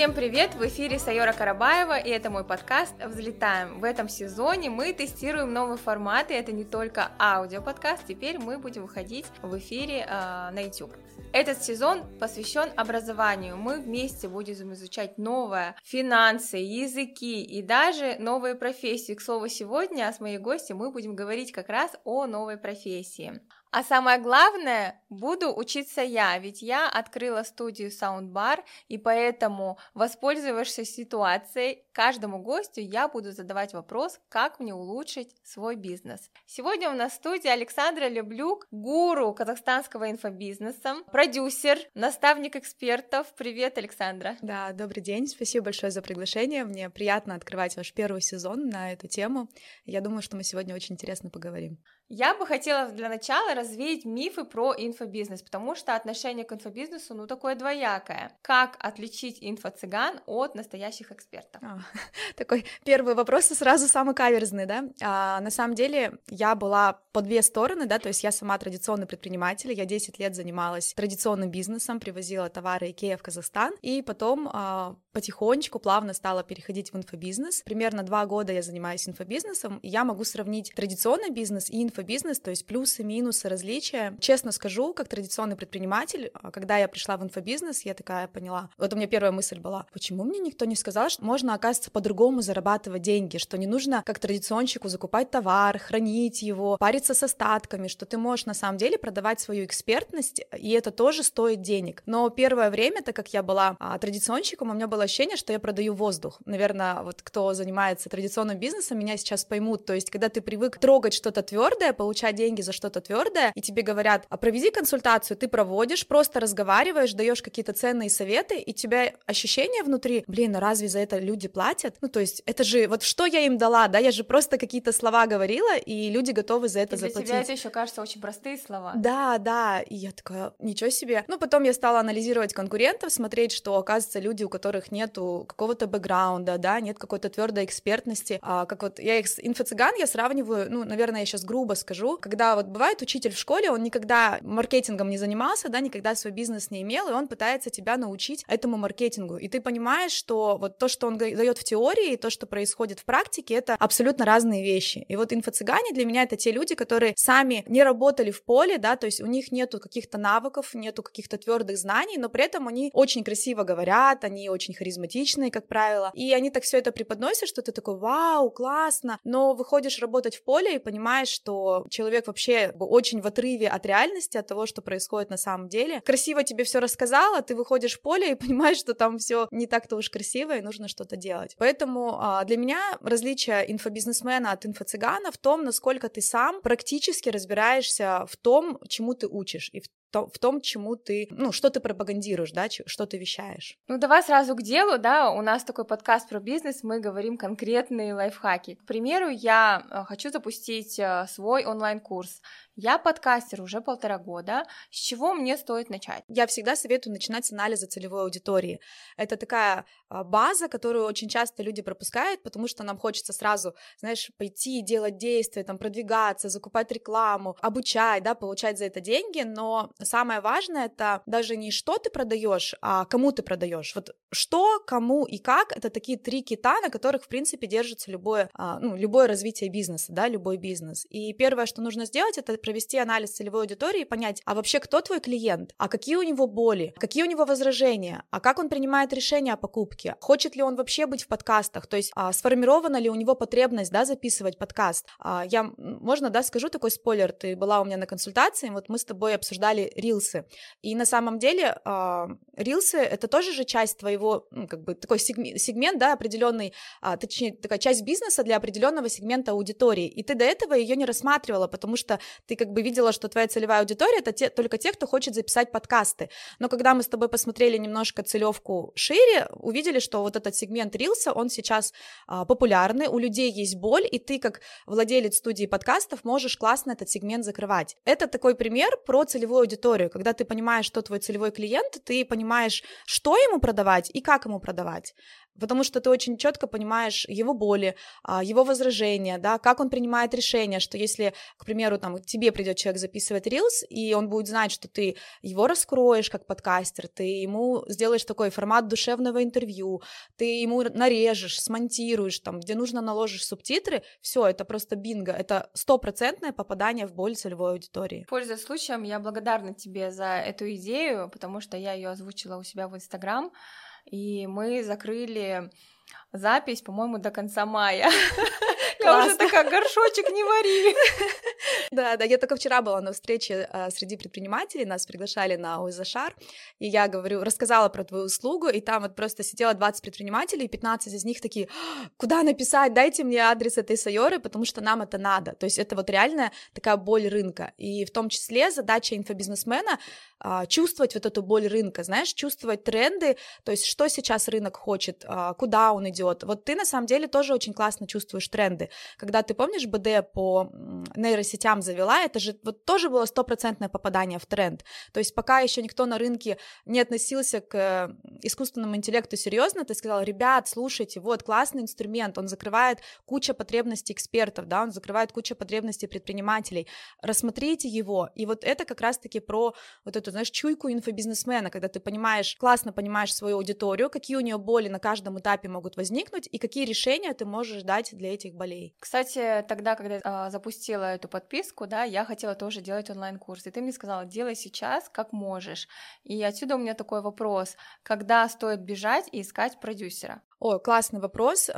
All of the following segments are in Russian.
Всем привет! В эфире Сайора Карабаева, и это мой подкаст «Взлетаем». В этом сезоне мы тестируем новый формат, и это не только аудиоподкаст, теперь мы будем выходить в эфире э, на YouTube. Этот сезон посвящен образованию. Мы вместе будем изучать новое, финансы, языки и даже новые профессии. К слову, сегодня с моей гостью мы будем говорить как раз о новой профессии. А самое главное, буду учиться я, ведь я открыла студию Soundbar, и поэтому, воспользовавшись ситуацией, каждому гостю я буду задавать вопрос, как мне улучшить свой бизнес. Сегодня у нас в студии Александра Люблюк, гуру казахстанского инфобизнеса, продюсер, наставник экспертов. Привет, Александра. Да, добрый день, спасибо большое за приглашение. Мне приятно открывать ваш первый сезон на эту тему. Я думаю, что мы сегодня очень интересно поговорим. Я бы хотела для начала развеять мифы про инфобизнес, потому что отношение к инфобизнесу, ну, такое двоякое. Как отличить инфо-цыган от настоящих экспертов? А, такой первый вопрос сразу самый каверзный, да? А, на самом деле я была по две стороны, да, то есть я сама традиционный предприниматель, я 10 лет занималась традиционным бизнесом, привозила товары Икея в Казахстан, и потом а, потихонечку, плавно стала переходить в инфобизнес. Примерно два года я занимаюсь инфобизнесом, и я могу сравнить традиционный бизнес и инфобизнес, то есть плюсы, минусы, различия. Честно скажу, как традиционный предприниматель, а, когда я пришла в инфобизнес, я такая поняла, вот у меня первая мысль была, почему мне никто не сказал, что можно, оказывается, по-другому зарабатывать деньги, что не нужно, как традиционщику, закупать товар, хранить его, париться с остатками, что ты можешь на самом деле продавать свою экспертность, и это тоже стоит денег. Но первое время, так как я была а, традиционщиком, у меня было ощущение, что я продаю воздух. Наверное, вот кто занимается традиционным бизнесом, меня сейчас поймут. То есть, когда ты привык трогать что-то твердое, получать деньги за что-то твердое, и тебе говорят, а проведи консультацию, ты проводишь, просто разговариваешь, даешь какие-то ценные советы, и тебя ощущение внутри, блин, а разве за это люди платят? Ну, то есть, это же, вот что я им дала, да, я же просто какие-то слова говорила, и люди готовы за это и для заплатить. тебя это еще кажется очень простые слова. Да, да, и я такая, ничего себе. Ну, потом я стала анализировать конкурентов, смотреть, что, оказывается, люди, у которых нету какого-то бэкграунда, да, нет какой-то твердой экспертности. А, как вот я их с инфо-цыган я сравниваю, ну, наверное, я сейчас грубо скажу, когда вот бывает учитель в школе, он никогда маркетингом не занимался, да, никогда свой бизнес не имел, и он пытается тебя научить этому маркетингу. И ты понимаешь, что вот то, что он дает в теории, и то, что происходит в практике, это абсолютно разные вещи. И вот инфо-цыгане для меня это те люди, которые сами не работали в поле, да, то есть у них нету каких-то навыков, нету каких-то твердых знаний, но при этом они очень красиво говорят, они очень харизматичные, как правило, и они так все это преподносят, что ты такой, вау, классно, но выходишь работать в поле и понимаешь, что человек вообще очень в отрыве от реальности, от того, что происходит на самом деле. Красиво тебе все рассказала, ты выходишь в поле и понимаешь, что там все не так-то уж красиво, и нужно что-то делать. Поэтому а, для меня различие инфобизнесмена от инфо-цыгана в том, насколько ты сам практически разбираешься в том, чему ты учишь, и в в том, чему ты, ну, что ты пропагандируешь, да, что ты вещаешь. Ну, давай сразу к делу, да, у нас такой подкаст про бизнес, мы говорим конкретные лайфхаки. К примеру, я э, хочу запустить э, свой онлайн-курс, я подкастер уже полтора года. С чего мне стоит начать? Я всегда советую начинать с анализа целевой аудитории. Это такая а, база, которую очень часто люди пропускают, потому что нам хочется сразу, знаешь, пойти делать действия, там, продвигаться, закупать рекламу, обучать, да, получать за это деньги, но самое важное это даже не что ты продаешь, а кому ты продаешь. Вот что, кому и как — это такие три кита, на которых, в принципе, держится любое, а, ну, любое развитие бизнеса, да, любой бизнес. И первое, что нужно сделать, это провести анализ целевой аудитории и понять, а вообще кто твой клиент, а какие у него боли, какие у него возражения, а как он принимает решение о покупке, хочет ли он вообще быть в подкастах, то есть а, сформирована ли у него потребность, да, записывать подкаст. А, я, можно, да, скажу такой спойлер, ты была у меня на консультации, вот мы с тобой обсуждали рилсы, и на самом деле а, рилсы это тоже же часть твоего, ну, как бы такой сегмент, да, определенный, а, точнее, такая часть бизнеса для определенного сегмента аудитории, и ты до этого ее не рассматривала, потому что ты как бы видела, что твоя целевая аудитория это те, только те, кто хочет записать подкасты. Но когда мы с тобой посмотрели немножко целевку шире, увидели, что вот этот сегмент рилса, он сейчас а, популярный, у людей есть боль, и ты как владелец студии подкастов можешь классно этот сегмент закрывать. Это такой пример про целевую аудиторию, когда ты понимаешь, что твой целевой клиент, ты понимаешь, что ему продавать и как ему продавать. Потому что ты очень четко понимаешь его боли, а, его возражения, да, как он принимает решение, что если, к примеру, там, к тебе придет человек записывать рилс, и он будет знать, что ты его раскроешь как подкастер, ты ему сделаешь такой формат душевного интервью, ты ему нарежешь, смонтируешь, там, где нужно наложишь субтитры, все, это просто бинго, это стопроцентное попадание в боль целевой аудитории. Пользуясь случаем, я благодарна тебе за эту идею, потому что я ее озвучила у себя в Инстаграм, и мы закрыли запись, по-моему, до конца мая. Я уже такая, горшочек не вари. Да, да, я только вчера была на встрече а, среди предпринимателей, нас приглашали на ОЗШАР, и я говорю, рассказала про твою услугу, и там вот просто сидело 20 предпринимателей, и 15 из них такие, куда написать, дайте мне адрес этой сайоры, потому что нам это надо. То есть это вот реальная такая боль рынка. И в том числе задача инфобизнесмена а, чувствовать вот эту боль рынка, знаешь, чувствовать тренды, то есть что сейчас рынок хочет, а, куда он идет. Вот ты на самом деле тоже очень классно чувствуешь тренды. Когда ты помнишь БД по нейросетям завела, это же вот тоже было стопроцентное попадание в тренд. То есть пока еще никто на рынке не относился к искусственному интеллекту серьезно, ты сказал, ребят, слушайте, вот классный инструмент, он закрывает кучу потребностей экспертов, да, он закрывает кучу потребностей предпринимателей, рассмотрите его. И вот это как раз-таки про вот эту знаешь, чуйку инфобизнесмена, когда ты понимаешь, классно понимаешь свою аудиторию, какие у нее боли на каждом этапе могут возникнуть и какие решения ты можешь дать для этих болей. Кстати, тогда, когда а, запустила эту подписку, да, я хотела тоже делать онлайн-курс, и ты мне сказала, делай сейчас, как можешь. И отсюда у меня такой вопрос, когда стоит бежать и искать продюсера? О, классный вопрос.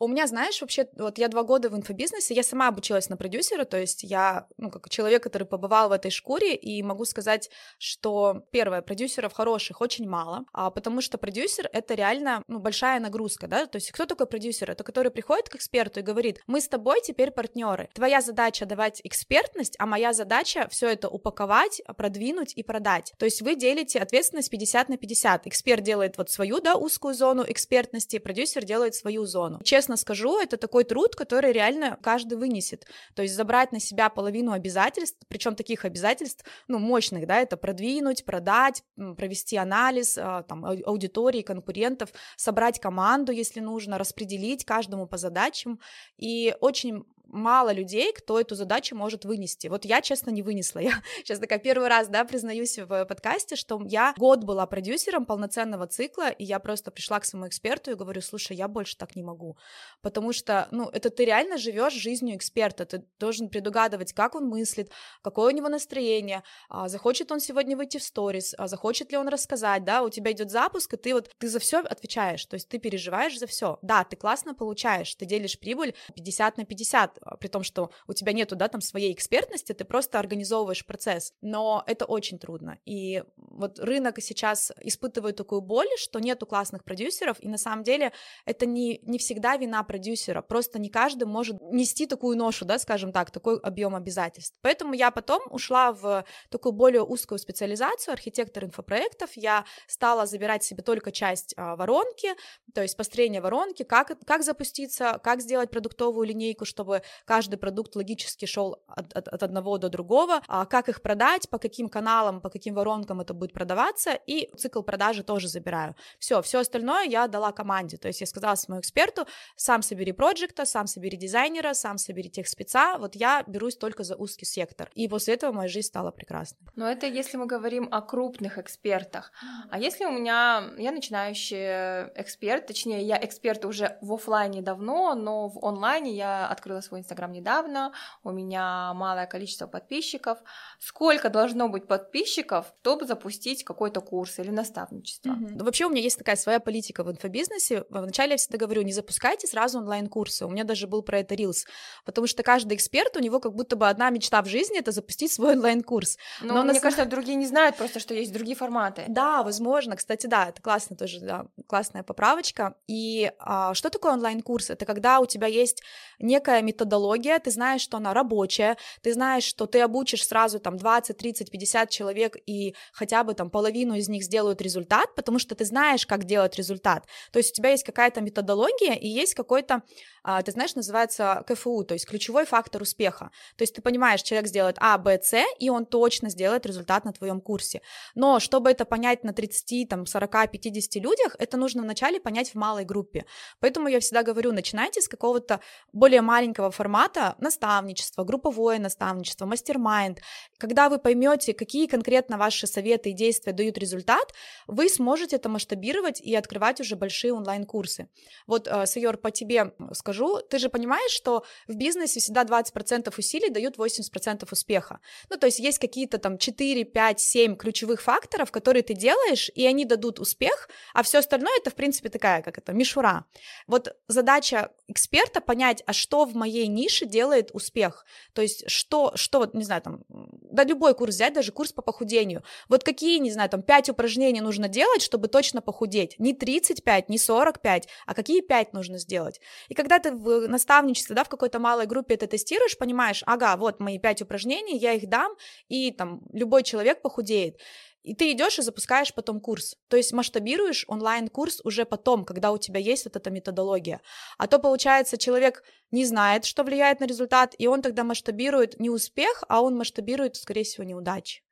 У меня, знаешь, вообще, вот я два года в инфобизнесе, я сама обучилась на продюсера, то есть я, ну, как человек, который побывал в этой шкуре, и могу сказать, что, первое, продюсеров хороших очень мало, а, потому что продюсер — это реально, ну, большая нагрузка, да, то есть кто такой продюсер? Это который приходит к эксперту и говорит, мы с тобой теперь партнеры, твоя задача давать экспертность, а моя задача все это упаковать, продвинуть и продать, то есть вы делите ответственность 50 на 50, эксперт делает вот свою, да, узкую зону экспертности, продюсер делает свою зону. Честно честно скажу, это такой труд, который реально каждый вынесет. То есть забрать на себя половину обязательств, причем таких обязательств, ну, мощных, да, это продвинуть, продать, провести анализ а, там, аудитории, конкурентов, собрать команду, если нужно, распределить каждому по задачам. И очень мало людей, кто эту задачу может вынести. Вот я, честно, не вынесла. Я сейчас такая первый раз, да, признаюсь в подкасте, что я год была продюсером полноценного цикла, и я просто пришла к своему эксперту и говорю, слушай, я больше так не могу, потому что, ну, это ты реально живешь жизнью эксперта, ты должен предугадывать, как он мыслит, какое у него настроение, а, захочет он сегодня выйти в сторис, а захочет ли он рассказать, да, у тебя идет запуск, и ты вот, ты за все отвечаешь, то есть ты переживаешь за все. Да, ты классно получаешь, ты делишь прибыль 50 на 50, а, при том, что у тебя нету, да, там своей экспертности, ты просто организовываешь процесс, но это очень трудно, и вот рынок сейчас испытывает такую боль, что нету классных продюсеров, и на самом деле это не, не всегда вина продюсера, просто не каждый может нести такую ношу, да, скажем так, такой объем обязательств. Поэтому я потом ушла в такую более узкую специализацию, архитектор инфопроектов, я стала забирать себе только часть а, воронки, то есть построение воронки, как, как запуститься, как сделать продуктовую линейку, чтобы каждый продукт логически шел от, от, от одного до другого, а как их продать, по каким каналам, по каким воронкам это будет продаваться, и цикл продажи тоже забираю. Все, все остальное я дала команде, то есть я сказала своему эксперту, сам собери проекта, сам собери дизайнера, сам собери тех спеца, вот я берусь только за узкий сектор. И после этого моя жизнь стала прекрасной. Но это если мы говорим о крупных экспертах. А если у меня, я начинающий эксперт, точнее, я эксперт уже в офлайне давно, но в онлайне я открыла свой инстаграм недавно, у меня малое количество подписчиков. Сколько должно быть подписчиков, чтобы запустить какой-то курс или наставничество? Mm-hmm. Вообще у меня есть такая своя политика в инфобизнесе. Вначале я всегда говорю, не запускайте сразу онлайн-курсы. У меня даже был про это рилс, потому что каждый эксперт, у него как будто бы одна мечта в жизни — это запустить свой онлайн-курс. Но, Но мне нас... кажется, другие не знают просто, что есть другие форматы. Да, возможно. Кстати, да, это классно тоже, да, классная поправочка. И а, что такое онлайн-курс? Это когда у тебя есть некая методология, ты знаешь, что она рабочая, ты знаешь, что ты обучишь сразу там 20, 30, 50 человек, и хотя хотя бы там половину из них сделают результат, потому что ты знаешь, как делать результат. То есть у тебя есть какая-то методология и есть какой-то, а, ты знаешь, называется КФУ, то есть ключевой фактор успеха. То есть ты понимаешь, человек сделает А, Б, С, и он точно сделает результат на твоем курсе. Но чтобы это понять на 30, там, 40, 50 людях, это нужно вначале понять в малой группе. Поэтому я всегда говорю, начинайте с какого-то более маленького формата наставничества, групповое наставничество, мастер-майнд. Когда вы поймете, какие конкретно ваши советы и действия дают результат, вы сможете это масштабировать и открывать уже большие онлайн-курсы. Вот, э, Сайор, по тебе скажу, ты же понимаешь, что в бизнесе всегда 20% усилий дают 80% успеха. Ну, то есть есть какие-то там 4, 5, 7 ключевых факторов, которые ты делаешь, и они дадут успех, а все остальное это, в принципе, такая, как это, мишура. Вот задача эксперта понять, а что в моей нише делает успех. То есть что, что вот, не знаю, там, да любой курс взять, даже курс по похудению. Вот какие, не знаю, там, 5 упражнений нужно делать, чтобы точно похудеть. Не 35, не 45, а какие 5 нужно сделать. И когда ты в наставничестве, да, в какой-то малой группе это тестируешь, понимаешь, ага, вот мои 5 упражнений, я их дам, и там любой человек похудеет. И ты идешь и запускаешь потом курс. То есть масштабируешь онлайн-курс уже потом, когда у тебя есть вот эта методология. А то, получается, человек не знает, что влияет на результат, и он тогда масштабирует не успех, а он масштабирует, скорее всего, неудачи.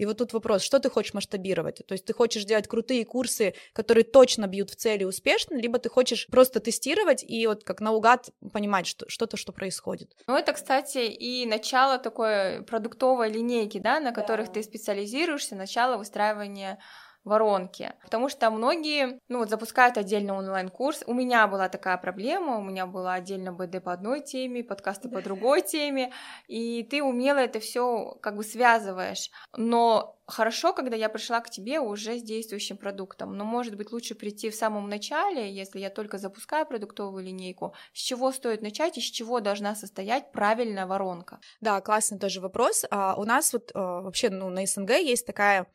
И вот тут вопрос, что ты хочешь масштабировать? То есть ты хочешь делать крутые курсы, которые точно бьют в цели успешно, либо ты хочешь просто тестировать и вот как наугад понимать что, что-то, что происходит. Ну, это, кстати, и начало такой продуктовой линейки, да, на которых да. ты специализируешься, начало выстраивания воронки. Потому что многие, ну вот, запускают отдельный онлайн-курс. У меня была такая проблема, у меня была отдельно БД по одной теме, подкасты по другой теме, и ты умело это все как бы связываешь. Но хорошо, когда я пришла к тебе уже с действующим продуктом, но может быть лучше прийти в самом начале, если я только запускаю продуктовую линейку, с чего стоит начать и с чего должна состоять правильная воронка? Да, классный тоже вопрос. А, у нас вот а, вообще ну, на СНГ есть такая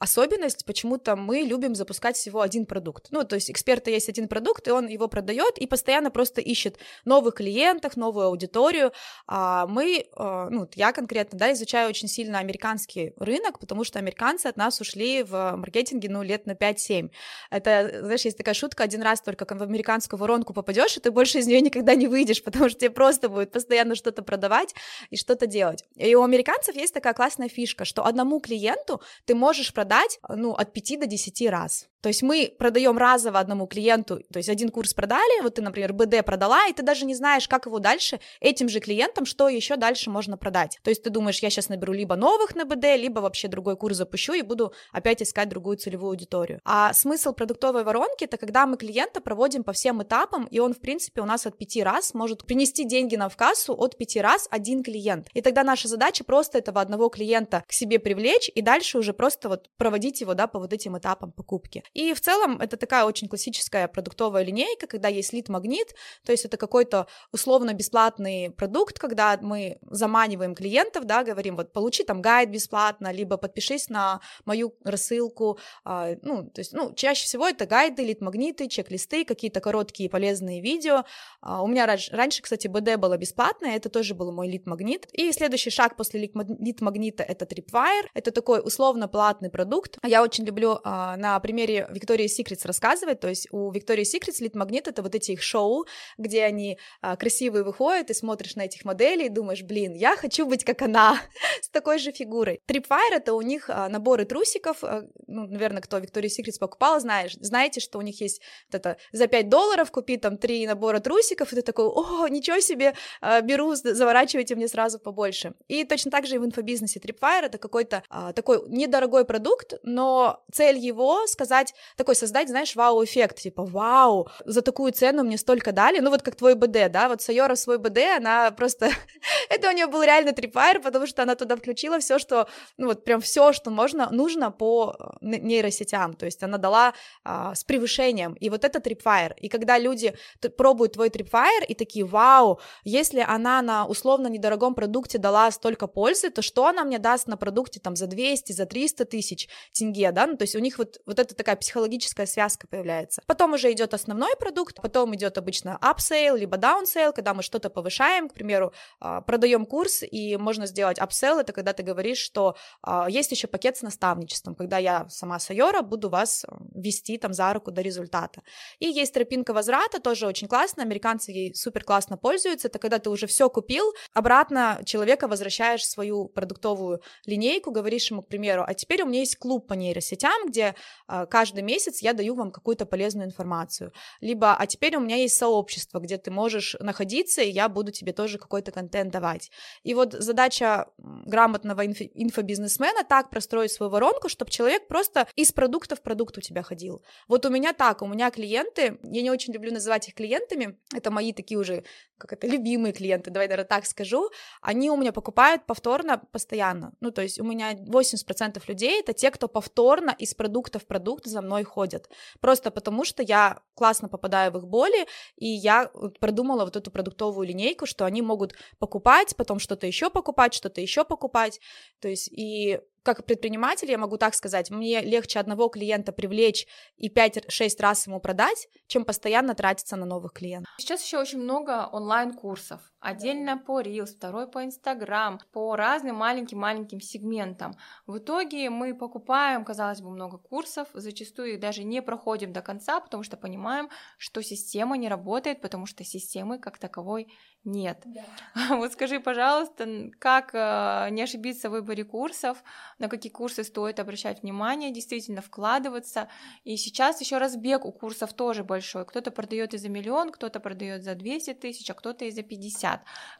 особенность, почему-то мы любим запускать всего один продукт. Ну, то есть эксперта есть один продукт, и он его продает и постоянно просто ищет новых клиентов, новую аудиторию. А мы, а, ну, я конкретно, да, изучаю очень сильно американский рынок, потому что американцы от нас ушли в маркетинге, ну, лет на 5-7. Это, знаешь, есть такая шутка, один раз только в американскую воронку попадешь, и ты больше из нее никогда не выйдешь, потому что тебе просто будет постоянно что-то продавать и что-то делать. И у американцев есть такая классная фишка, что одному клиенту ты можешь продать продать, ну, от 5 до 10 раз. То есть мы продаем разово одному клиенту, то есть один курс продали, вот ты, например, БД продала, и ты даже не знаешь, как его дальше этим же клиентам, что еще дальше можно продать. То есть ты думаешь, я сейчас наберу либо новых на БД, либо вообще другой курс запущу и буду опять искать другую целевую аудиторию. А смысл продуктовой воронки — это когда мы клиента проводим по всем этапам, и он, в принципе, у нас от пяти раз может принести деньги на в кассу от пяти раз один клиент. И тогда наша задача просто этого одного клиента к себе привлечь, и дальше уже просто вот проводить его, да, по вот этим этапам покупки. И в целом это такая очень классическая продуктовая линейка, когда есть лид-магнит, то есть это какой-то условно-бесплатный продукт, когда мы заманиваем клиентов, да, говорим, вот получи там гайд бесплатно, либо подпишись на мою рассылку, а, ну, то есть, ну, чаще всего это гайды, лид-магниты, чек-листы, какие-то короткие полезные видео. А, у меня раньше, раньше, кстати, БД было бесплатное, это тоже был мой лид-магнит. И следующий шаг после лид-магнита это Tripwire, это такой условно-платный продукт. Я очень люблю а, на примере Victoria's Secrets рассказывать, то есть у Secrets Lead Magnet это вот эти их шоу, где они а, красивые выходят, и смотришь на этих моделей и думаешь, блин, я хочу быть как она, с такой же фигурой. Tripwire это у них а, наборы трусиков, а, ну, наверное, кто Victoria's Secrets покупал, знаешь, знаете, что у них есть вот это за 5 долларов купи там три набора трусиков, и ты такой, о, ничего себе, а, беру, заворачивайте мне сразу побольше. И точно так же и в инфобизнесе Tripwire это какой-то а, такой недорогой продукт, но цель его сказать, такой создать, знаешь, вау-эффект, типа, вау, за такую цену мне столько дали, ну вот как твой БД, да, вот Сайора свой БД, она просто, это у нее был реально трипайр, потому что она туда включила все, что, ну вот прям все, что можно, нужно по э, нейросетям, то есть она дала а, с превышением, и вот это трипфайр, и когда люди пробуют твой трипфайр и такие, вау, если она на условно недорогом продукте дала столько пользы, то что она мне даст на продукте там за 200, за 300 тысяч, тенге, да, ну, то есть у них вот, вот эта такая психологическая связка появляется. Потом уже идет основной продукт, потом идет обычно upsell, либо downsell, когда мы что-то повышаем, к примеру, а, продаем курс, и можно сделать upsell, это когда ты говоришь, что а, есть еще пакет с наставничеством, когда я сама Сайора буду вас э, вести там за руку до результата. И есть тропинка возврата, тоже очень классно, американцы ей супер классно пользуются, это когда ты уже все купил, обратно человека возвращаешь свою продуктовую линейку, говоришь ему, к примеру, а теперь у меня есть клуб по нейросетям, где э, каждый месяц я даю вам какую-то полезную информацию, либо, а теперь у меня есть сообщество, где ты можешь находиться, и я буду тебе тоже какой-то контент давать. И вот задача грамотного инф- инфобизнесмена так простроить свою воронку, чтобы человек просто из продукта в продукт у тебя ходил. Вот у меня так, у меня клиенты, я не очень люблю называть их клиентами, это мои такие уже, как это, любимые клиенты, давай, наверное, так скажу, они у меня покупают повторно постоянно. Ну, то есть у меня 80% людей — это те, кто повторно из продукта в продукт за мной ходят. Просто потому, что я классно попадаю в их боли, и я продумала вот эту продуктовую линейку, что они могут покупать, потом что-то еще покупать, что-то еще покупать. То есть и как предприниматель, я могу так сказать, мне легче одного клиента привлечь и 5-6 раз ему продать, чем постоянно тратиться на новых клиентов. Сейчас еще очень много онлайн-курсов. Отдельно по Reels, второй по Instagram, по разным маленьким-маленьким сегментам. В итоге мы покупаем, казалось бы, много курсов, зачастую их даже не проходим до конца, потому что понимаем, что система не работает, потому что системы как таковой нет. Да. Вот скажи, пожалуйста, как э, не ошибиться в выборе курсов, на какие курсы стоит обращать внимание, действительно вкладываться. И сейчас еще разбег у курсов тоже большой. Кто-то продает и за миллион, кто-то продает за 200 тысяч, а кто-то и за 50.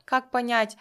Как понять,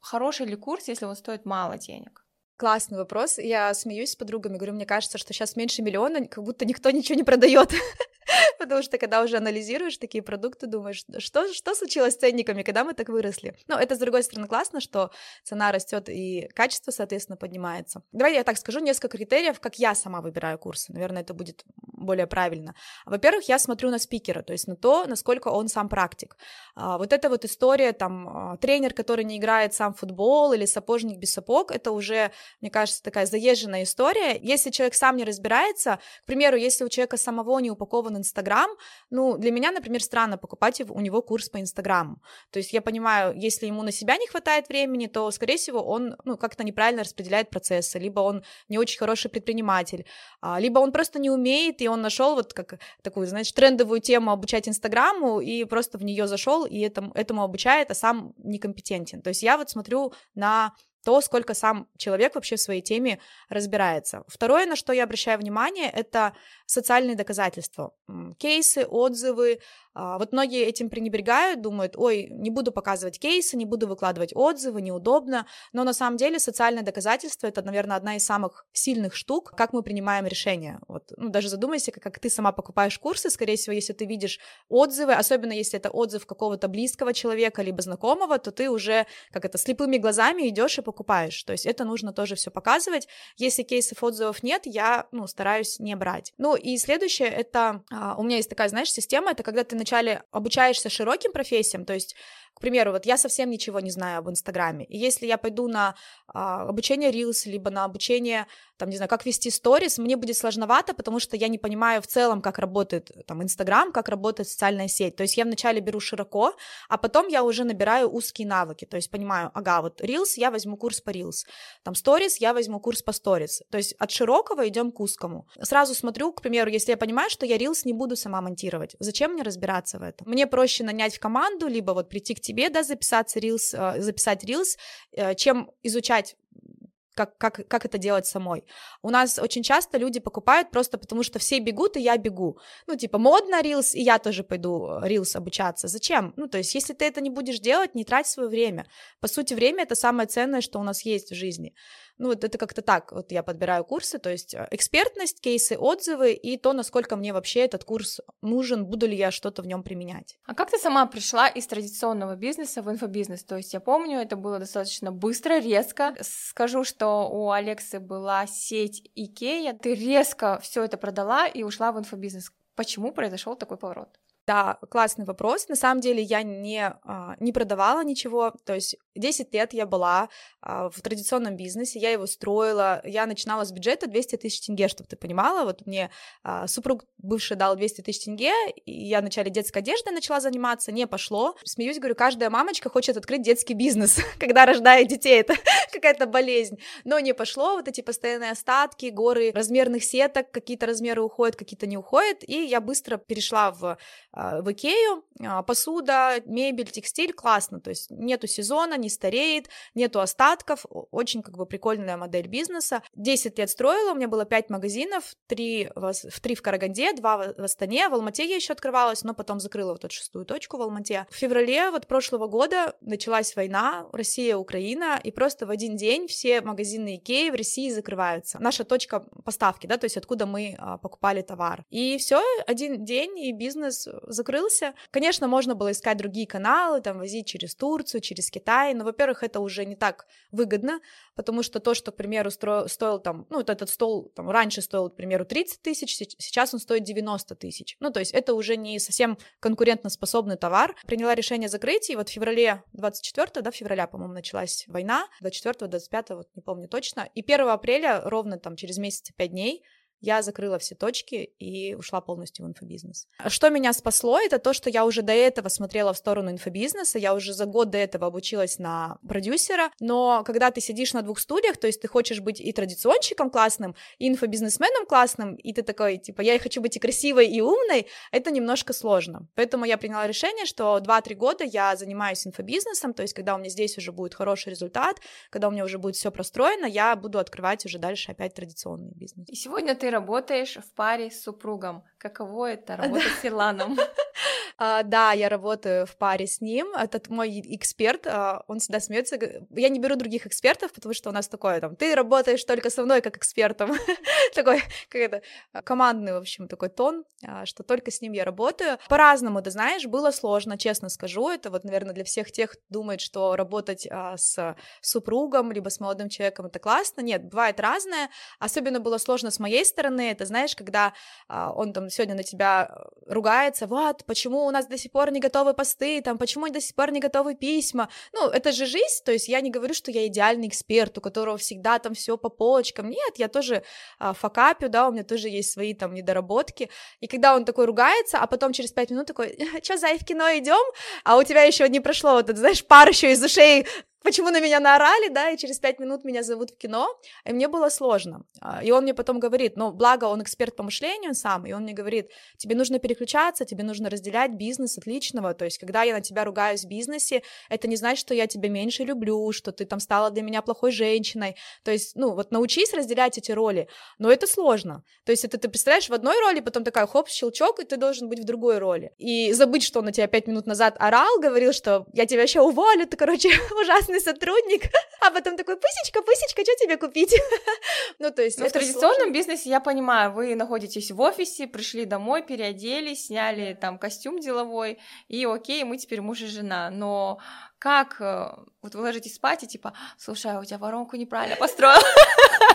хороший ли курс, если он стоит мало денег? Классный вопрос. Я смеюсь с подругами, говорю, мне кажется, что сейчас меньше миллиона, как будто никто ничего не продает. Потому что когда уже анализируешь такие продукты, думаешь, что, что случилось с ценниками, когда мы так выросли? Ну, это, с другой стороны, классно, что цена растет и качество, соответственно, поднимается. Давай я так скажу несколько критериев, как я сама выбираю курсы. Наверное, это будет более правильно. Во-первых, я смотрю на спикера, то есть на то, насколько он сам практик. А, вот эта вот история, там, а, тренер, который не играет сам футбол или сапожник без сапог, это уже, мне кажется, такая заезженная история. Если человек сам не разбирается, к примеру, если у человека самого не упакован Инстаграм, ну, для меня, например, странно покупать у него курс по Инстаграму. То есть я понимаю, если ему на себя не хватает времени, то, скорее всего, он, ну, как-то неправильно распределяет процессы, либо он не очень хороший предприниматель, а, либо он просто не умеет, и он нашел вот как такую, знаешь, трендовую тему обучать Инстаграму, и просто в нее зашел, и этому, этому обучает, а сам некомпетентен. То есть я вот смотрю на то, сколько сам человек вообще в своей теме разбирается. Второе, на что я обращаю внимание, это социальные доказательства, кейсы, отзывы, вот многие этим пренебрегают, думают, ой, не буду показывать кейсы, не буду выкладывать отзывы, неудобно, но на самом деле социальное доказательство — это, наверное, одна из самых сильных штук, как мы принимаем решения. Вот, ну, даже задумайся, как, как ты сама покупаешь курсы, скорее всего, если ты видишь отзывы, особенно если это отзыв какого-то близкого человека, либо знакомого, то ты уже, как это, слепыми глазами идешь и покупаешь. То есть это нужно тоже все показывать. Если кейсов, отзывов нет, я, ну, стараюсь не брать. Ну, и следующее — это, а, у меня есть такая, знаешь, система, это когда ты вначале обучаешься широким профессиям, то есть к примеру, вот я совсем ничего не знаю об Инстаграме, и если я пойду на а, обучение Reels, либо на обучение, там, не знаю, как вести сторис, мне будет сложновато, потому что я не понимаю в целом, как работает там Инстаграм, как работает социальная сеть. То есть я вначале беру широко, а потом я уже набираю узкие навыки, то есть понимаю, ага, вот Reels я возьму курс по Reels, там сторис я возьму курс по сторис. То есть от широкого идем к узкому. Сразу смотрю, к примеру, если я понимаю, что я Reels не буду сама монтировать, зачем мне разбираться в этом? Мне проще нанять в команду, либо вот прийти к тебе, да, записаться Reels, э, записать Reels, э, чем изучать как, как, как это делать самой. У нас очень часто люди покупают просто потому, что все бегут, и я бегу. Ну, типа, модно Reels, и я тоже пойду э, Reels обучаться. Зачем? Ну, то есть, если ты это не будешь делать, не трать свое время. По сути, время — это самое ценное, что у нас есть в жизни. Ну, вот это как-то так, вот я подбираю курсы, то есть э, экспертность, кейсы, отзывы и то, насколько мне вообще этот курс нужен, буду ли я что-то в нем применять. А как ты сама пришла из традиционного бизнеса в инфобизнес? То есть я помню, это было достаточно быстро, резко. Скажу, что у Алексы была сеть Икея, ты резко все это продала и ушла в инфобизнес. Почему произошел такой поворот? Да, классный вопрос. На самом деле я не, а, не продавала ничего, то есть 10 лет я была а, в традиционном бизнесе, я его строила, я начинала с бюджета 200 тысяч тенге, чтобы ты понимала, вот мне а, супруг бывший дал 200 тысяч тенге, и я вначале детской одеждой начала заниматься, не пошло, смеюсь, говорю, каждая мамочка хочет открыть детский бизнес, когда рождает детей, это какая-то болезнь, но не пошло, вот эти постоянные остатки, горы размерных сеток, какие-то размеры уходят, какие-то не уходят, и я быстро перешла в, а, в Икею, посуда, мебель, текстиль, классно, то есть нету сезона, не стареет, нету остатков, очень как бы прикольная модель бизнеса. 10 лет строила, у меня было 5 магазинов, 3 в, 3 в Караганде, 2 в Астане, в Алмате я еще открывалась, но потом закрыла вот эту шестую точку в Алмате. В феврале вот прошлого года началась война, Россия, Украина, и просто в один день все магазины Икеи в России закрываются. Наша точка поставки, да, то есть откуда мы а, покупали товар. И все, один день, и бизнес закрылся. Конечно, можно было искать другие каналы, там, возить через Турцию, через Китай, но, во-первых, это уже не так выгодно, потому что то, что, к примеру, стро... стоил там, ну, вот этот стол там раньше стоил, к примеру, 30 тысяч, сейчас он стоит 90 тысяч. Ну, то есть это уже не совсем конкурентоспособный товар. Приняла решение закрыть, и вот в феврале 24 да, февраля, по-моему, началась война, 24-25, вот не помню точно, и 1 апреля, ровно там через месяц и 5 дней, я закрыла все точки и ушла полностью в инфобизнес. Что меня спасло, это то, что я уже до этого смотрела в сторону инфобизнеса, я уже за год до этого обучилась на продюсера, но когда ты сидишь на двух студиях, то есть ты хочешь быть и традиционщиком классным, и инфобизнесменом классным, и ты такой, типа, я хочу быть и красивой, и умной, это немножко сложно. Поэтому я приняла решение, что 2-3 года я занимаюсь инфобизнесом, то есть когда у меня здесь уже будет хороший результат, когда у меня уже будет все простроено, я буду открывать уже дальше опять традиционный бизнес. И сегодня ты работаешь в паре с супругом. Каково это работать с Ирланом? Uh, да, я работаю в паре с ним. Этот мой эксперт, uh, он всегда смеется. Я не беру других экспертов, потому что у нас такое там, ты работаешь только со мной как экспертом. такой, как это, командный, в общем, такой тон, uh, что только с ним я работаю. По-разному, ты знаешь, было сложно, честно скажу. Это вот, наверное, для всех тех, кто думает, что работать с супругом, либо с молодым человеком это классно. Нет, бывает разное. Особенно было сложно с моей стороны. Это, знаешь, когда он там сегодня на тебя ругается, вот, у нас до сих пор не готовы посты, там, почему до сих пор не готовы письма. Ну, это же жизнь, то есть я не говорю, что я идеальный эксперт, у которого всегда там все по полочкам. Нет, я тоже а, факапю, да, у меня тоже есть свои там недоработки. И когда он такой ругается, а потом через пять минут такой, что, Зай, в кино идем? А у тебя еще не прошло вот знаешь, пар еще из ушей почему на меня наорали, да, и через пять минут меня зовут в кино, и мне было сложно. А, и он мне потом говорит, ну, благо он эксперт по мышлению сам, и он мне говорит, тебе нужно переключаться, тебе нужно разделять бизнес от личного, то есть, когда я на тебя ругаюсь в бизнесе, это не значит, что я тебя меньше люблю, что ты там стала для меня плохой женщиной, то есть, ну, вот научись разделять эти роли, но это сложно, то есть, это ты представляешь в одной роли, потом такая, хоп, щелчок, и ты должен быть в другой роли, и забыть, что он на тебя пять минут назад орал, говорил, что я тебя еще уволю, ты, короче, ужасно классный сотрудник, а потом такой, пысечка, пысечка, что тебе купить? ну, то есть... в традиционном сложно. бизнесе, я понимаю, вы находитесь в офисе, пришли домой, переоделись, сняли там костюм деловой, и окей, мы теперь муж и жена, но как э, вот вы ложитесь спать и типа, слушай, а у тебя воронку неправильно построил.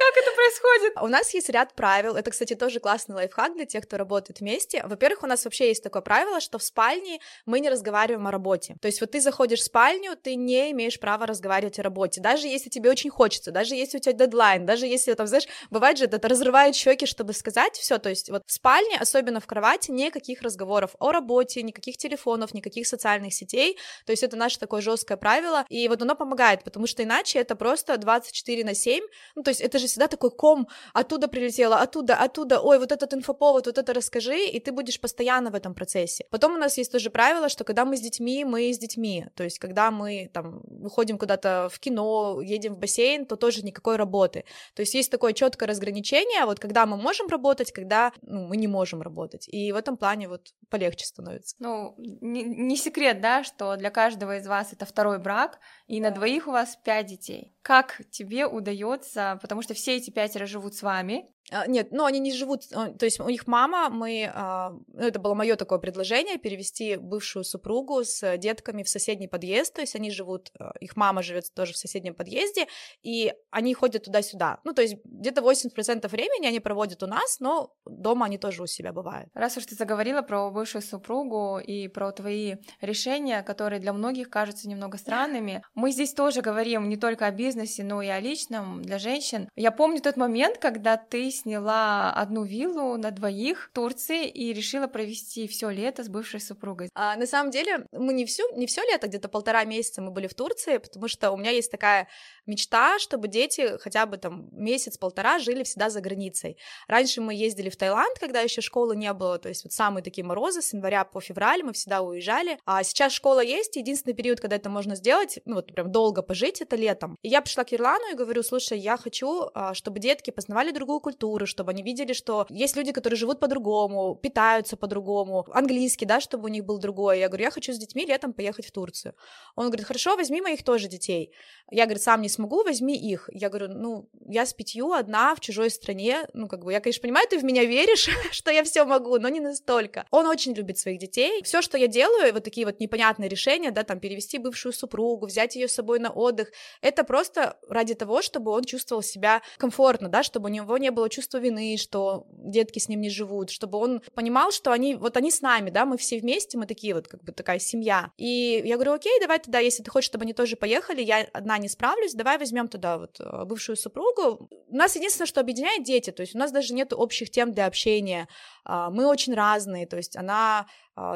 Как это происходит? У нас есть ряд правил. Это, кстати, тоже классный лайфхак для тех, кто работает вместе. Во-первых, у нас вообще есть такое правило, что в спальне мы не разговариваем о работе. То есть вот ты заходишь в спальню, ты не имеешь права разговаривать о работе. Даже если тебе очень хочется, даже если у тебя дедлайн, даже если, там, знаешь, бывает же, это разрывает щеки, чтобы сказать все. То есть вот в спальне, особенно в кровати, никаких разговоров о работе, никаких телефонов, никаких социальных сетей. То есть это наше такое жесткое правило. И вот оно помогает, потому что иначе это просто 24 на 7. Ну, то есть это же всегда такой ком, оттуда прилетело, оттуда, оттуда, ой, вот этот инфоповод, вот это расскажи, и ты будешь постоянно в этом процессе. Потом у нас есть тоже правило, что когда мы с детьми, мы с детьми, то есть когда мы там выходим куда-то в кино, едем в бассейн, то тоже никакой работы. То есть есть такое четкое разграничение, вот когда мы можем работать, когда ну, мы не можем работать. И в этом плане вот полегче становится. Ну, не, не секрет, да, что для каждого из вас это второй брак, и на двоих у вас пять детей. Как тебе удается, потому что все эти пятеро живут с вами, нет, ну они не живут, а, то есть у них мама, мы, а, ну, это было мое такое предложение, перевести бывшую супругу с детками в соседний подъезд, то есть они живут, их мама живет тоже в соседнем подъезде, и они ходят туда-сюда, ну то есть где-то 80% времени они проводят у нас, но дома они тоже у себя бывают. Раз уж ты заговорила про бывшую супругу и про твои решения, которые для многих кажутся немного странными, мы здесь тоже говорим не только о бизнесе, но и о личном для женщин. Я помню тот момент, когда ты сняла одну виллу на двоих в Турции и решила провести все лето с бывшей супругой. А, на самом деле, мы не всю, не все лето, где-то полтора месяца мы были в Турции, потому что у меня есть такая мечта, чтобы дети хотя бы там месяц-полтора жили всегда за границей. Раньше мы ездили в Таиланд, когда еще школы не было, то есть вот самые такие морозы с января по февраль мы всегда уезжали. А сейчас школа есть, единственный период, когда это можно сделать, ну вот прям долго пожить, это летом. И я пришла к Ирлану и говорю, слушай, я хочу, а, чтобы детки познавали другую культуру, чтобы они видели, что есть люди, которые живут по-другому, питаются по-другому, английский, да, чтобы у них был другой. Я говорю, я хочу с детьми летом поехать в Турцию. Он говорит, хорошо, возьми моих тоже детей. Я, говорю, сам не смогу, возьми их. Я говорю, ну, я с пятью одна в чужой стране, ну, как бы, я, конечно, понимаю, ты в меня веришь, что я все могу, но не настолько. Он очень любит своих детей. Все, что я делаю, вот такие вот непонятные решения, да, там, перевести бывшую супругу, взять ее с собой на отдых, это просто ради того, чтобы он чувствовал себя комфортно, да, чтобы у него не было чувства вины, что детки с ним не живут, чтобы он понимал, что они, вот они с нами, да, мы все вместе, мы такие вот, как бы такая семья. И я говорю, окей, давай тогда, если ты хочешь, чтобы они тоже поехали, я одна не справлюсь, давай возьмем туда вот э, бывшую супругу. У нас единственное, что объединяет дети, то есть у нас даже нет общих тем для общения, а, мы очень разные, то есть она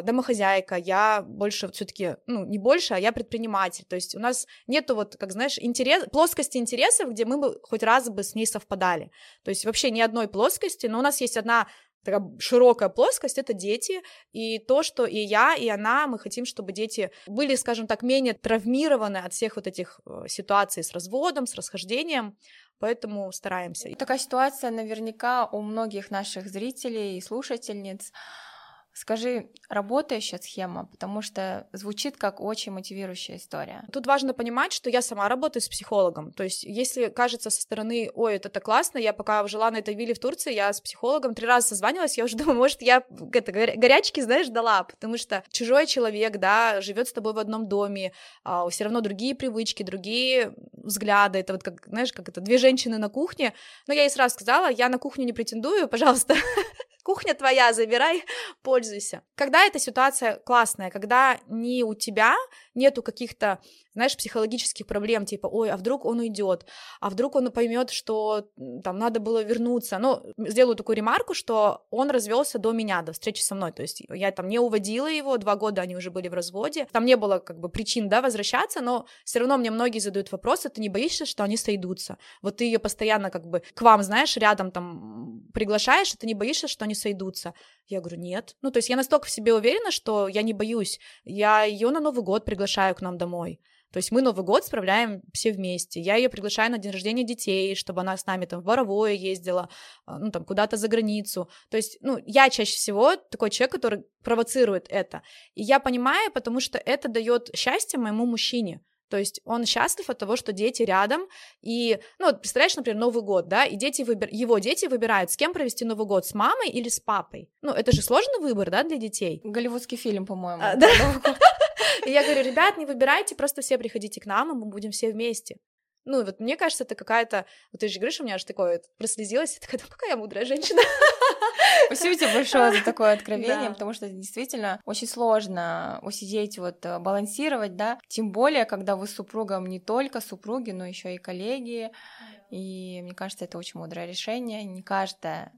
домохозяйка, я больше все-таки, ну, не больше, а я предприниматель. То есть у нас нету вот, как знаешь, интерес, плоскости интересов, где мы бы хоть раз бы с ней совпадали. То есть вообще ни одной плоскости, но у нас есть одна такая широкая плоскость — это дети, и то, что и я, и она, мы хотим, чтобы дети были, скажем так, менее травмированы от всех вот этих э, ситуаций с разводом, с расхождением, поэтому стараемся. Такая ситуация наверняка у многих наших зрителей и слушательниц — Скажи, работающая схема, потому что звучит как очень мотивирующая история. Тут важно понимать, что я сама работаю с психологом. То есть, если кажется со стороны, ой, это так классно, я пока жила на этой вилле в Турции, я с психологом три раза созванивалась, я уже думаю, может, я это, горячки, знаешь, дала, потому что чужой человек, да, живет с тобой в одном доме, а, все равно другие привычки, другие взгляды, это вот как, знаешь, как это, две женщины на кухне, но я ей сразу сказала, я на кухню не претендую, пожалуйста, кухня твоя, забирай, пользуйся. Когда эта ситуация классная, когда не у тебя нету каких-то, знаешь, психологических проблем, типа, ой, а вдруг он уйдет, а вдруг он поймет, что там надо было вернуться. Ну, сделаю такую ремарку, что он развелся до меня, до встречи со мной, то есть я там не уводила его, два года они уже были в разводе, там не было как бы причин, да, возвращаться, но все равно мне многие задают вопросы, ты не боишься, что они сойдутся? Вот ты ее постоянно как бы к вам, знаешь, рядом там приглашаешь, и ты не боишься, что они сойдутся? Я говорю, нет. Ну, то есть я настолько в себе уверена, что я не боюсь. Я ее на Новый год приглашаю к нам домой. То есть мы Новый год справляем все вместе. Я ее приглашаю на день рождения детей, чтобы она с нами там в Боровое ездила, а, ну там куда-то за границу. То есть, ну, я чаще всего такой человек, который провоцирует это. И я понимаю, потому что это дает счастье моему мужчине. То есть он счастлив от того, что дети рядом, и, ну, вот представляешь, например, Новый год, да, и дети выбир... его дети выбирают, с кем провести Новый год, с мамой или с папой. Ну, это же сложный выбор, да, для детей. Голливудский фильм, по-моему. А, да. И я говорю, ребят, не выбирайте, просто все приходите к нам, и мы будем все вместе. Ну, вот мне кажется, это какая-то... Вот ты же говоришь, у меня аж такое прослезилась, я такая, да какая я мудрая женщина. Спасибо тебе большое за такое откровение, потому что действительно очень сложно усидеть, вот э, балансировать, да, тем более, когда вы с супругом не только супруги, но еще и коллеги, и мне кажется, это очень мудрое решение, не каждая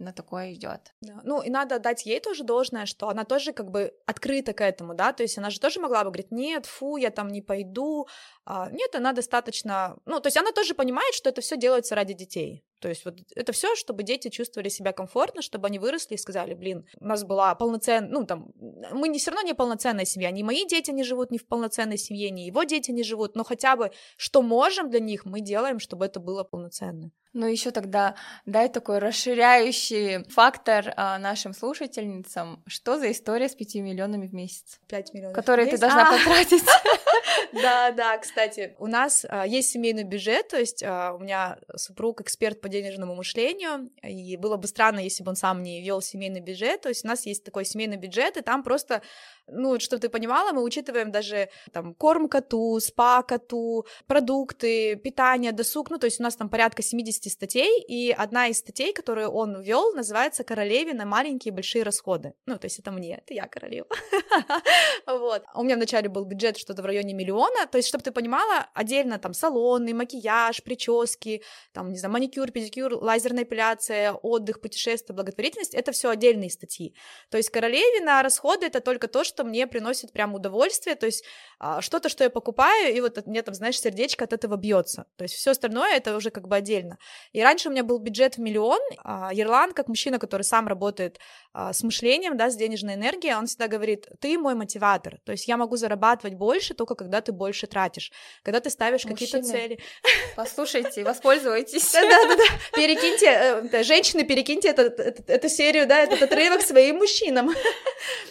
на такое идет. Да. Ну, и надо дать ей тоже должное, что она тоже как бы открыта к этому, да, то есть она же тоже могла бы говорить, нет, фу, я там не пойду. А, нет, она достаточно, ну, то есть она тоже понимает, что это все делается ради детей. То есть вот это все, чтобы дети чувствовали себя комфортно, чтобы они выросли и сказали, блин, у нас была полноценная, ну там, мы не все равно не полноценная семья, ни мои дети не живут не в полноценной семье, ни его дети не живут, но хотя бы что можем для них, мы делаем, чтобы это было полноценно. Ну, еще тогда дай такой расширяющий фактор а, нашим слушательницам. Что за история с пятью миллионами в месяц? Пять миллионов. Которые ты должна а! потратить. Да, да, кстати, у нас а, есть семейный бюджет, то есть а, у меня супруг эксперт по денежному мышлению, и было бы странно, если бы он сам не вел семейный бюджет, то есть у нас есть такой семейный бюджет, и там просто ну, чтобы ты понимала, мы учитываем даже там корм коту, спа коту, продукты, питание, досуг, ну, то есть у нас там порядка 70 статей, и одна из статей, которую он ввел, называется «Королеве на маленькие и большие расходы». Ну, то есть это мне, это я королева. Вот. У меня вначале был бюджет что-то в районе миллиона, то есть, чтобы ты понимала, отдельно там салоны, макияж, прически, там, не знаю, маникюр, педикюр, лазерная эпиляция, отдых, путешествие, благотворительность, это все отдельные статьи. То есть королеве на расходы это только то, что мне приносит прям удовольствие, то есть а, что-то, что я покупаю, и вот мне там, знаешь, сердечко от этого бьется. То есть все остальное это уже как бы отдельно. И раньше у меня был бюджет в миллион. А, Ерлан, как мужчина, который сам работает а, с мышлением, да, с денежной энергией, он всегда говорит, ты мой мотиватор. То есть я могу зарабатывать больше только когда ты больше тратишь, когда ты ставишь какие-то цели. Послушайте, воспользуйтесь. Да-да-да, перекиньте, э, женщины, перекиньте эту серию, да, этот отрывок своим мужчинам.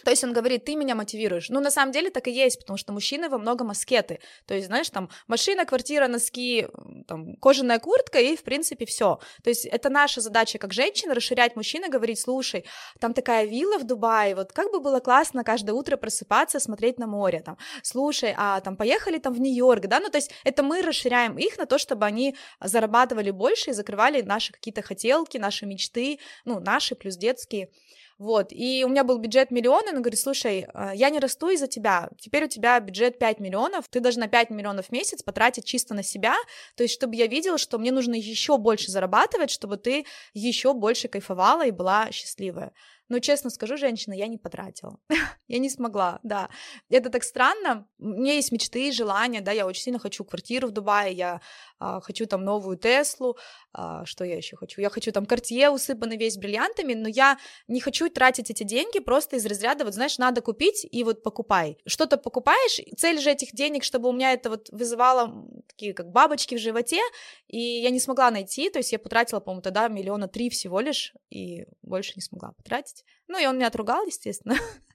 То есть он говорит, ты меня мотивируешь. Ну, на самом деле так и есть, потому что мужчины во многом аскеты. То есть, знаешь, там машина, квартира, носки, там, кожаная куртка и, в принципе, все. То есть это наша задача как женщина расширять мужчины, говорить, слушай, там такая вилла в Дубае, вот как бы было классно каждое утро просыпаться, смотреть на море, там, слушай, а там поехали там в Нью-Йорк, да, ну, то есть это мы расширяем их на то, чтобы они зарабатывали больше и закрывали наши какие-то хотелки, наши мечты, ну, наши плюс детские. Вот, и у меня был бюджет миллион, и он говорит, слушай, а, я не расту из-за тебя, теперь у тебя бюджет 5 миллионов, ты должна 5 миллионов в месяц потратить чисто на себя, то есть чтобы я видела, что мне нужно еще больше зарабатывать, чтобы ты еще больше кайфовала и была счастливая. Но честно скажу, женщина, я не потратила. я не смогла, да. Это так странно. У меня есть мечты желания, да, я очень сильно хочу квартиру в Дубае, я а, хочу там новую Теслу, а, что я еще хочу? Я хочу там Картье усыпанный весь бриллиантами, но я не хочу тратить эти деньги просто из разряда, вот знаешь, надо купить и вот покупай. Что-то покупаешь, цель же этих денег, чтобы у меня это вот вызывало такие как бабочки в животе, и я не смогла найти, то есть я потратила, по-моему, тогда миллиона три всего лишь, и больше не смогла потратить. Ну, и он меня отругал, естественно.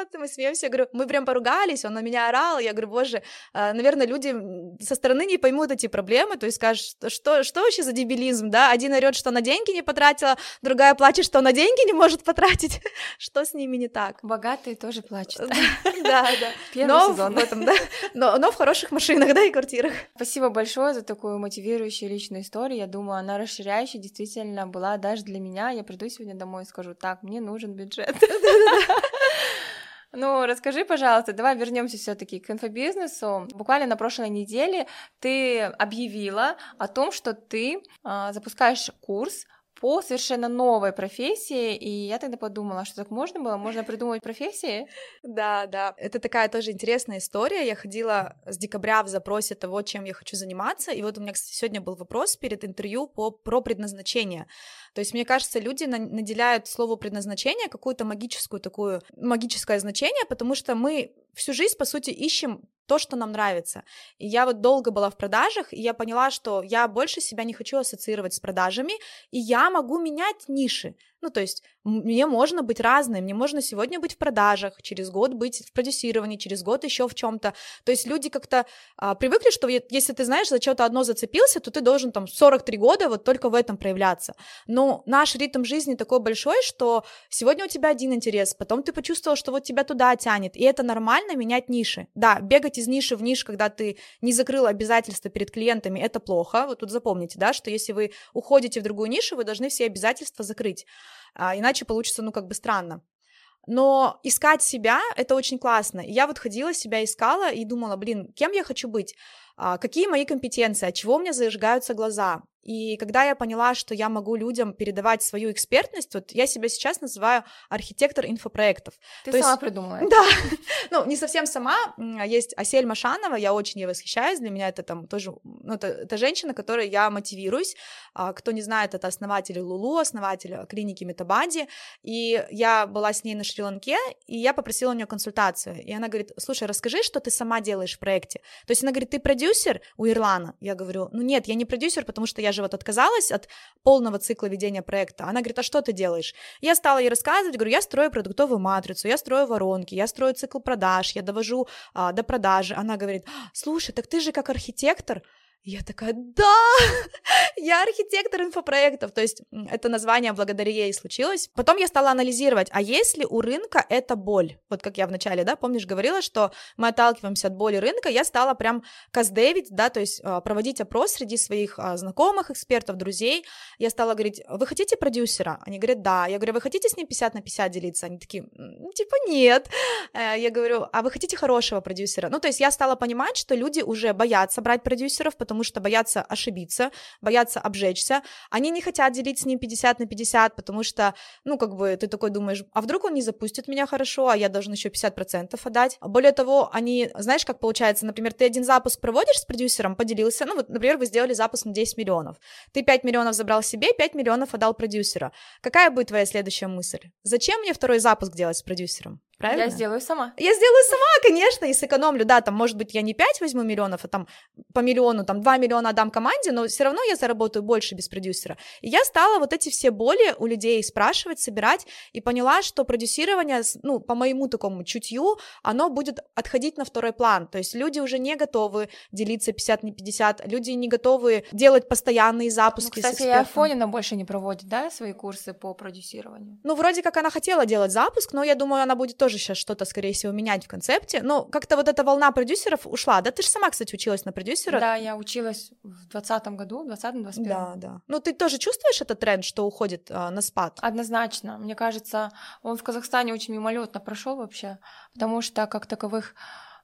Вот, мы смеемся, я говорю, мы прям поругались, он на меня орал, я говорю, боже, а, наверное, люди со стороны не поймут эти проблемы, то есть скажут, что, что вообще за дебилизм, да, один орет, что на деньги не потратила, другая плачет, что на деньги не может потратить, что с ними не так? Богатые тоже плачут. Да, да. Первый сезон. В этом, да, но, но в хороших машинах, да, и квартирах. Спасибо большое за такую мотивирующую личную историю, я думаю, она расширяющая действительно была даже для меня, я приду сегодня домой и скажу, так, мне нужен бюджет. Ну, расскажи, пожалуйста, давай вернемся все-таки к инфобизнесу. Буквально на прошлой неделе ты объявила о том, что ты а, запускаешь курс по совершенно новой профессии, и я тогда подумала, что так можно было, можно придумать профессии. Да, да, это такая тоже интересная история. Я ходила с декабря в запросе того, чем я хочу заниматься, и вот у меня, кстати, сегодня был вопрос перед интервью по, про предназначение. То есть, мне кажется, люди наделяют слову предназначение какую-то магическую такую, магическое значение, потому что мы всю жизнь, по сути, ищем то, что нам нравится. И я вот долго была в продажах, и я поняла, что я больше себя не хочу ассоциировать с продажами, и я могу менять ниши. Ну, то есть мне можно быть разной, мне можно сегодня быть в продажах, через год быть в продюсировании, через год еще в чем-то. То есть люди как-то а, привыкли, что если ты знаешь, за что-то одно зацепился, то ты должен там 43 года вот только в этом проявляться. Но наш ритм жизни такой большой, что сегодня у тебя один интерес, потом ты почувствовал, что вот тебя туда тянет, и это нормально менять ниши. Да, бегать из ниши в ниш, когда ты не закрыл обязательства перед клиентами, это плохо. Вот тут запомните, да, что если вы уходите в другую нишу, вы должны все обязательства закрыть а, иначе получится, ну, как бы странно. Но искать себя — это очень классно. я вот ходила, себя искала и думала, блин, кем я хочу быть? А, какие мои компетенции? От чего у меня зажигаются глаза? И когда я поняла, что я могу людям передавать свою экспертность, вот я себя сейчас называю архитектор инфопроектов. Ты То сама есть, придумала. Да, ну не совсем сама. Есть Асель Машанова, я очень ей восхищаюсь. Для меня это там тоже, ну это, это женщина, которой я мотивируюсь. А, кто не знает, это основатель Лулу, основатель клиники Метабади. И я была с ней на Шри-Ланке, и я попросила у нее консультацию. И она говорит, слушай, расскажи, что ты сама делаешь в проекте. То есть она говорит, ты продюсер у Ирлана? Я говорю, ну нет, я не продюсер, потому что я я же вот отказалась от полного цикла ведения проекта. Она говорит, а что ты делаешь? Я стала ей рассказывать, говорю, я строю продуктовую матрицу, я строю воронки, я строю цикл продаж, я довожу а, до продажи. Она говорит, слушай, так ты же как архитектор, я такая, да, я архитектор инфопроектов, то есть это название благодаря ей случилось. Потом я стала анализировать, а если у рынка это боль? Вот как я вначале, да, помнишь, говорила, что мы отталкиваемся от боли рынка, я стала прям каздевить, да, то есть а, проводить опрос среди своих а, знакомых, экспертов, друзей. Я стала говорить, вы хотите продюсера? Они говорят, да. Я говорю, вы хотите с ним 50 на 50 делиться? Они такие, типа, нет. Э, я говорю, а вы хотите хорошего продюсера? Ну, то есть я стала понимать, что люди уже боятся брать продюсеров, потому что боятся ошибиться, боятся обжечься. Они не хотят делить с ним 50 на 50, потому что, ну, как бы ты такой думаешь, а вдруг он не запустит меня хорошо, а я должен еще 50% отдать. Более того, они, знаешь, как получается, например, ты один запуск проводишь с продюсером, поделился, ну, вот, например, вы сделали запуск на 10 миллионов. Ты 5 миллионов забрал себе, 5 миллионов отдал продюсера. Какая будет твоя следующая мысль? Зачем мне второй запуск делать с продюсером? Правильно? Я сделаю сама. Я сделаю сама, конечно, и сэкономлю. Да, там, может быть, я не 5 возьму миллионов, а там по миллиону, там 2 миллиона отдам команде, но все равно я заработаю больше без продюсера. И я стала вот эти все боли у людей спрашивать, собирать, и поняла, что продюсирование, ну, по моему такому чутью, оно будет отходить на второй план. То есть люди уже не готовы делиться 50 на 50, люди не готовы делать постоянные запуски. Ну, кстати, и Афонина больше не проводит, да, свои курсы по продюсированию? Ну, вроде как она хотела делать запуск, но я думаю, она будет тоже тоже сейчас что-то, скорее всего, менять в концепте. Но как-то вот эта волна продюсеров ушла. Да, ты же сама, кстати, училась на продюсера. Да, я училась в двадцатом году, в 20-21. Да, да. Ну, ты тоже чувствуешь этот тренд, что уходит а, на спад? Однозначно. Мне кажется, он в Казахстане очень мимолетно прошел вообще, потому что как таковых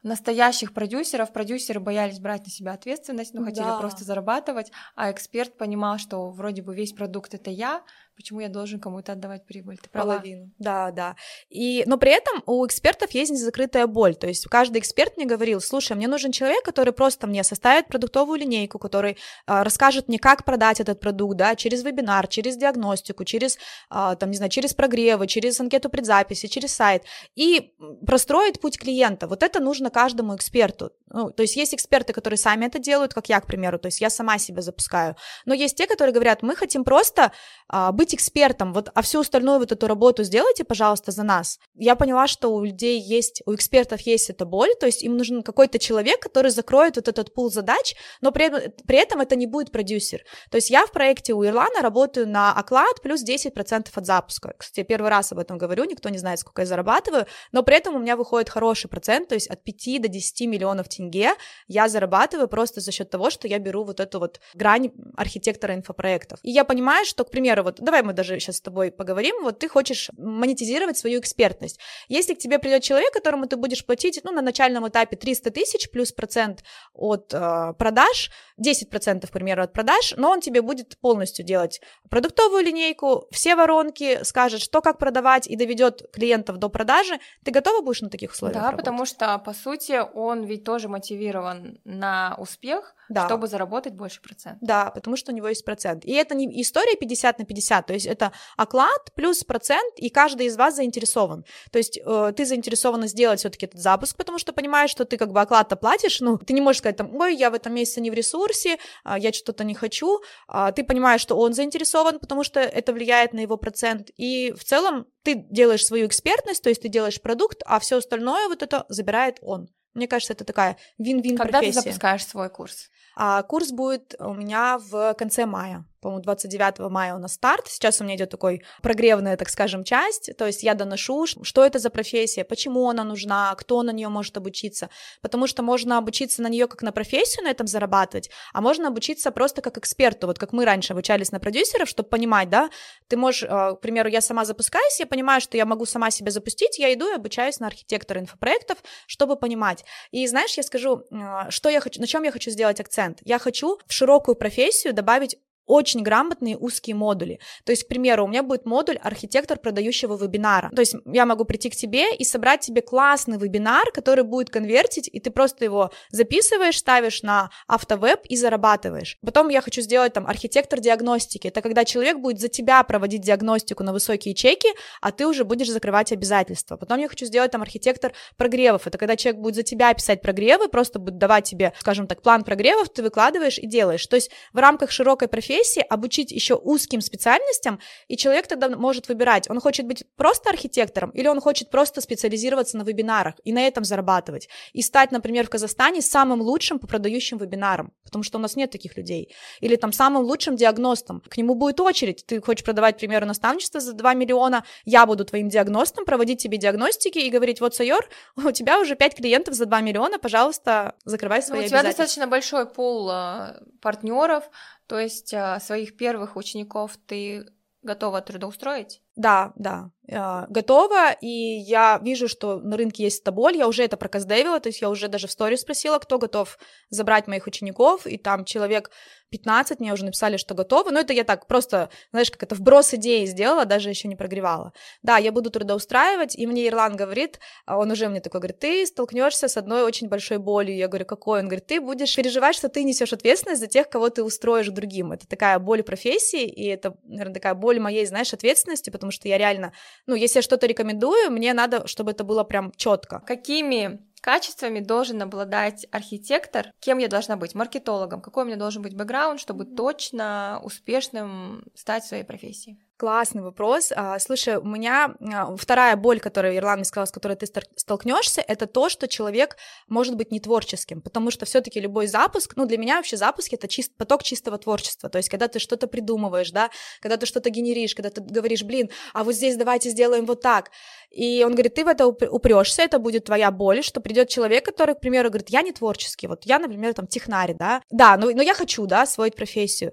настоящих продюсеров, продюсеры боялись брать на себя ответственность, но хотели да. просто зарабатывать, а эксперт понимал, что вроде бы весь продукт это я, Почему я должен кому-то отдавать прибыль? Ты права. Половину. Да, да. И, но при этом у экспертов есть незакрытая боль. То есть каждый эксперт мне говорил, слушай, мне нужен человек, который просто мне составит продуктовую линейку, который а, расскажет мне, как продать этот продукт, да, через вебинар, через диагностику, через, а, там, не знаю, через прогревы, через анкету предзаписи, через сайт. И простроить путь клиента. Вот это нужно каждому эксперту. Ну, то есть есть эксперты, которые сами это делают, как я, к примеру, то есть я сама себя запускаю. Но есть те, которые говорят, мы хотим просто а, быть быть экспертом, вот, а всю остальную вот эту работу сделайте, пожалуйста, за нас. Я поняла, что у людей есть, у экспертов есть эта боль, то есть им нужен какой-то человек, который закроет вот этот пул задач, но при, при этом это не будет продюсер. То есть я в проекте у Ирлана работаю на оклад плюс 10% от запуска. Кстати, я первый раз об этом говорю, никто не знает, сколько я зарабатываю, но при этом у меня выходит хороший процент, то есть от 5 до 10 миллионов тенге я зарабатываю просто за счет того, что я беру вот эту вот грань архитектора инфопроектов. И я понимаю, что, к примеру, вот давай мы даже сейчас с тобой поговорим, вот ты хочешь монетизировать свою экспертность. Если к тебе придет человек, которому ты будешь платить, ну, на начальном этапе 300 тысяч плюс процент от э, продаж, 10%, к примеру, от продаж, но он тебе будет полностью делать продуктовую линейку, все воронки, скажет, что как продавать и доведет клиентов до продажи, ты готова будешь на таких условиях Да, работать? потому что, по сути, он ведь тоже мотивирован на успех, да. чтобы заработать больше процент. Да, потому что у него есть процент. И это не история 50 на 50, то есть это оклад плюс процент, и каждый из вас заинтересован. То есть э, ты заинтересована сделать все-таки этот запуск, потому что понимаешь, что ты как бы оклад-то платишь, ну, ты не можешь сказать там, ой, я в этом месяце не в ресурсе, э, я что-то не хочу, э, ты понимаешь, что он заинтересован, потому что это влияет на его процент, и в целом ты делаешь свою экспертность, то есть ты делаешь продукт, а все остальное вот это забирает он. Мне кажется, это такая вин-вин профессия. Когда ты запускаешь свой курс? А курс будет у меня в конце мая по-моему, 29 мая у нас старт. Сейчас у меня идет такой прогревная, так скажем, часть. То есть я доношу, что это за профессия, почему она нужна, кто на нее может обучиться. Потому что можно обучиться на нее как на профессию, на этом зарабатывать, а можно обучиться просто как эксперту. Вот как мы раньше обучались на продюсеров, чтобы понимать, да, ты можешь, э, к примеру, я сама запускаюсь, я понимаю, что я могу сама себя запустить, я иду и обучаюсь на архитектора инфопроектов, чтобы понимать. И знаешь, я скажу, э, что я хочу, на чем я хочу сделать акцент. Я хочу в широкую профессию добавить очень грамотные узкие модули. То есть, к примеру, у меня будет модуль архитектор продающего вебинара. То есть я могу прийти к тебе и собрать тебе классный вебинар, который будет конвертить, и ты просто его записываешь, ставишь на автовеб и зарабатываешь. Потом я хочу сделать там архитектор диагностики. Это когда человек будет за тебя проводить диагностику на высокие чеки, а ты уже будешь закрывать обязательства. Потом я хочу сделать там архитектор прогревов. Это когда человек будет за тебя писать прогревы, просто будет давать тебе, скажем так, план прогревов, ты выкладываешь и делаешь. То есть в рамках широкой профессии профессии, обучить еще узким специальностям, и человек тогда может выбирать, он хочет быть просто архитектором или он хочет просто специализироваться на вебинарах и на этом зарабатывать, и стать, например, в Казахстане самым лучшим по продающим вебинарам, потому что у нас нет таких людей, или там самым лучшим диагностом, к нему будет очередь, ты хочешь продавать, к примеру, наставничество за 2 миллиона, я буду твоим диагностом, проводить тебе диагностики и говорить, вот, Сайор, у тебя уже 5 клиентов за 2 миллиона, пожалуйста, закрывай свои ну, У тебя достаточно большой пул а, партнеров, то есть а, своих первых учеников ты готова трудоустроить? Да, да, готова, и я вижу, что на рынке есть эта боль, я уже это проказдевила, то есть я уже даже в сторис спросила, кто готов забрать моих учеников, и там человек 15 мне уже написали, что готовы, но это я так просто, знаешь, как это вброс идеи сделала, даже еще не прогревала. Да, я буду трудоустраивать, и мне Ирлан говорит, а он уже мне такой говорит, ты столкнешься с одной очень большой болью, я говорю, какой? Он говорит, ты будешь переживать, что ты несешь ответственность за тех, кого ты устроишь другим, это такая боль профессии, и это, наверное, такая боль моей, знаешь, ответственности, потому что я реально, ну, если я что-то рекомендую, мне надо, чтобы это было прям четко. Какими качествами должен обладать архитектор, кем я должна быть, маркетологом, какой у меня должен быть бэкграунд, чтобы точно успешным стать в своей профессии? Классный вопрос. А, слушай, у меня а, вторая боль, которую Ирлан мне сказал, с которой ты столкнешься, это то, что человек может быть не творческим, потому что все-таки любой запуск, ну для меня вообще запуск это чист, поток чистого творчества, то есть когда ты что-то придумываешь, да, когда ты что-то генеришь, когда ты говоришь, блин, а вот здесь давайте сделаем вот так, и он говорит, ты в это упрешься, это будет твоя боль, что придет человек, который, к примеру, говорит, я не творческий, вот я, например, там технарь, да, да, но, но я хочу, да, освоить профессию,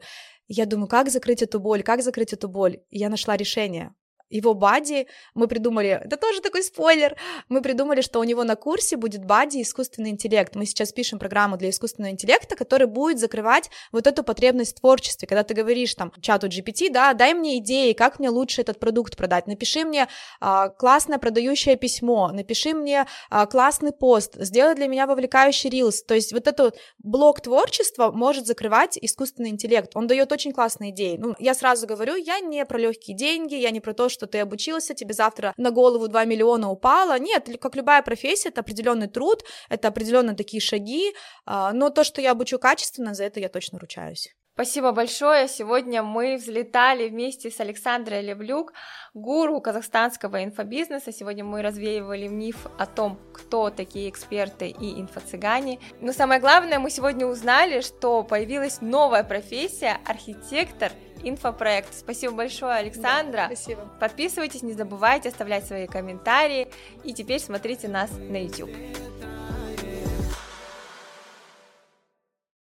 я думаю, как закрыть эту боль, как закрыть эту боль? И я нашла решение его бади, мы придумали, это тоже такой спойлер, мы придумали, что у него на курсе будет бади искусственный интеллект. Мы сейчас пишем программу для искусственного интеллекта, который будет закрывать вот эту потребность в творчестве. Когда ты говоришь там чату GPT, да, дай мне идеи, как мне лучше этот продукт продать, напиши мне а, классное продающее письмо, напиши мне а, классный пост, сделай для меня вовлекающий рилс. То есть вот этот блок творчества может закрывать искусственный интеллект. Он дает очень классные идеи. Ну, я сразу говорю, я не про легкие деньги, я не про то, что что ты обучился, тебе завтра на голову 2 миллиона упало. Нет, как любая профессия, это определенный труд, это определенно такие шаги, а, но то, что я обучу качественно, за это я точно ручаюсь. Спасибо большое. Сегодня мы взлетали вместе с Александрой Левлюк, гуру казахстанского инфобизнеса. Сегодня мы развеивали миф о том, кто такие эксперты и инфо-цыгане. Но самое главное, мы сегодня узнали, что появилась новая профессия – архитектор инфопроект. Спасибо большое, Александра. Да, спасибо. Подписывайтесь, не забывайте оставлять свои комментарии. И теперь смотрите нас на YouTube.